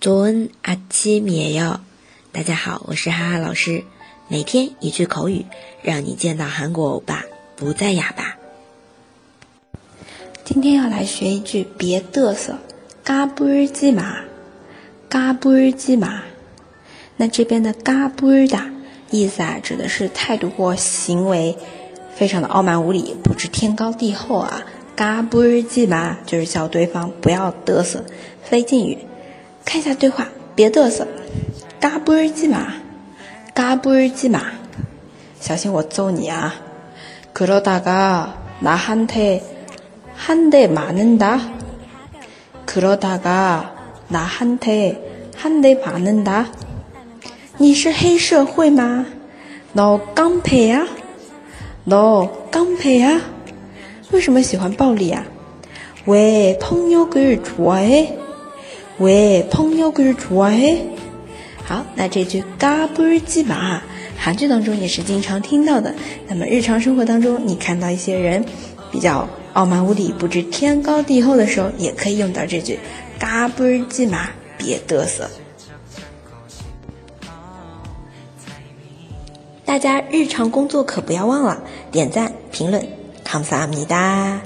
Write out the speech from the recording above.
조은아침이에 요。 大家好，我是哈哈老师。每天一句口语，让你见到韩国欧巴不再哑巴。今天要来学一句别嘚瑟，嘎布尔基马，嘎布尔基马。那这边的嘎布尔达意思啊，指的是态度或行为非常的傲慢无礼，不知天高地厚啊。嘎布尔基马就是叫对方不要嘚瑟，非敬语。 看一下对话，别嘚瑟，嘎布尔基马，嘎布尔基马，小心我揍你啊！그러다가나한테한대맞는다그러다가나한테한대맞는다你是黑社会吗？너깡패야너깡패야为什么喜欢暴力啊？왜폭력을좋아해 喂，朋友可是除外嘿。好，那这句嘎布尔基马，韩剧当中也是经常听到的。那么日常生活当中，你看到一些人比较傲慢无礼、不知天高地厚的时候，也可以用到这句嘎布尔基马，别嘚瑟。大家日常工作可不要忘了点赞、评论，감사합니다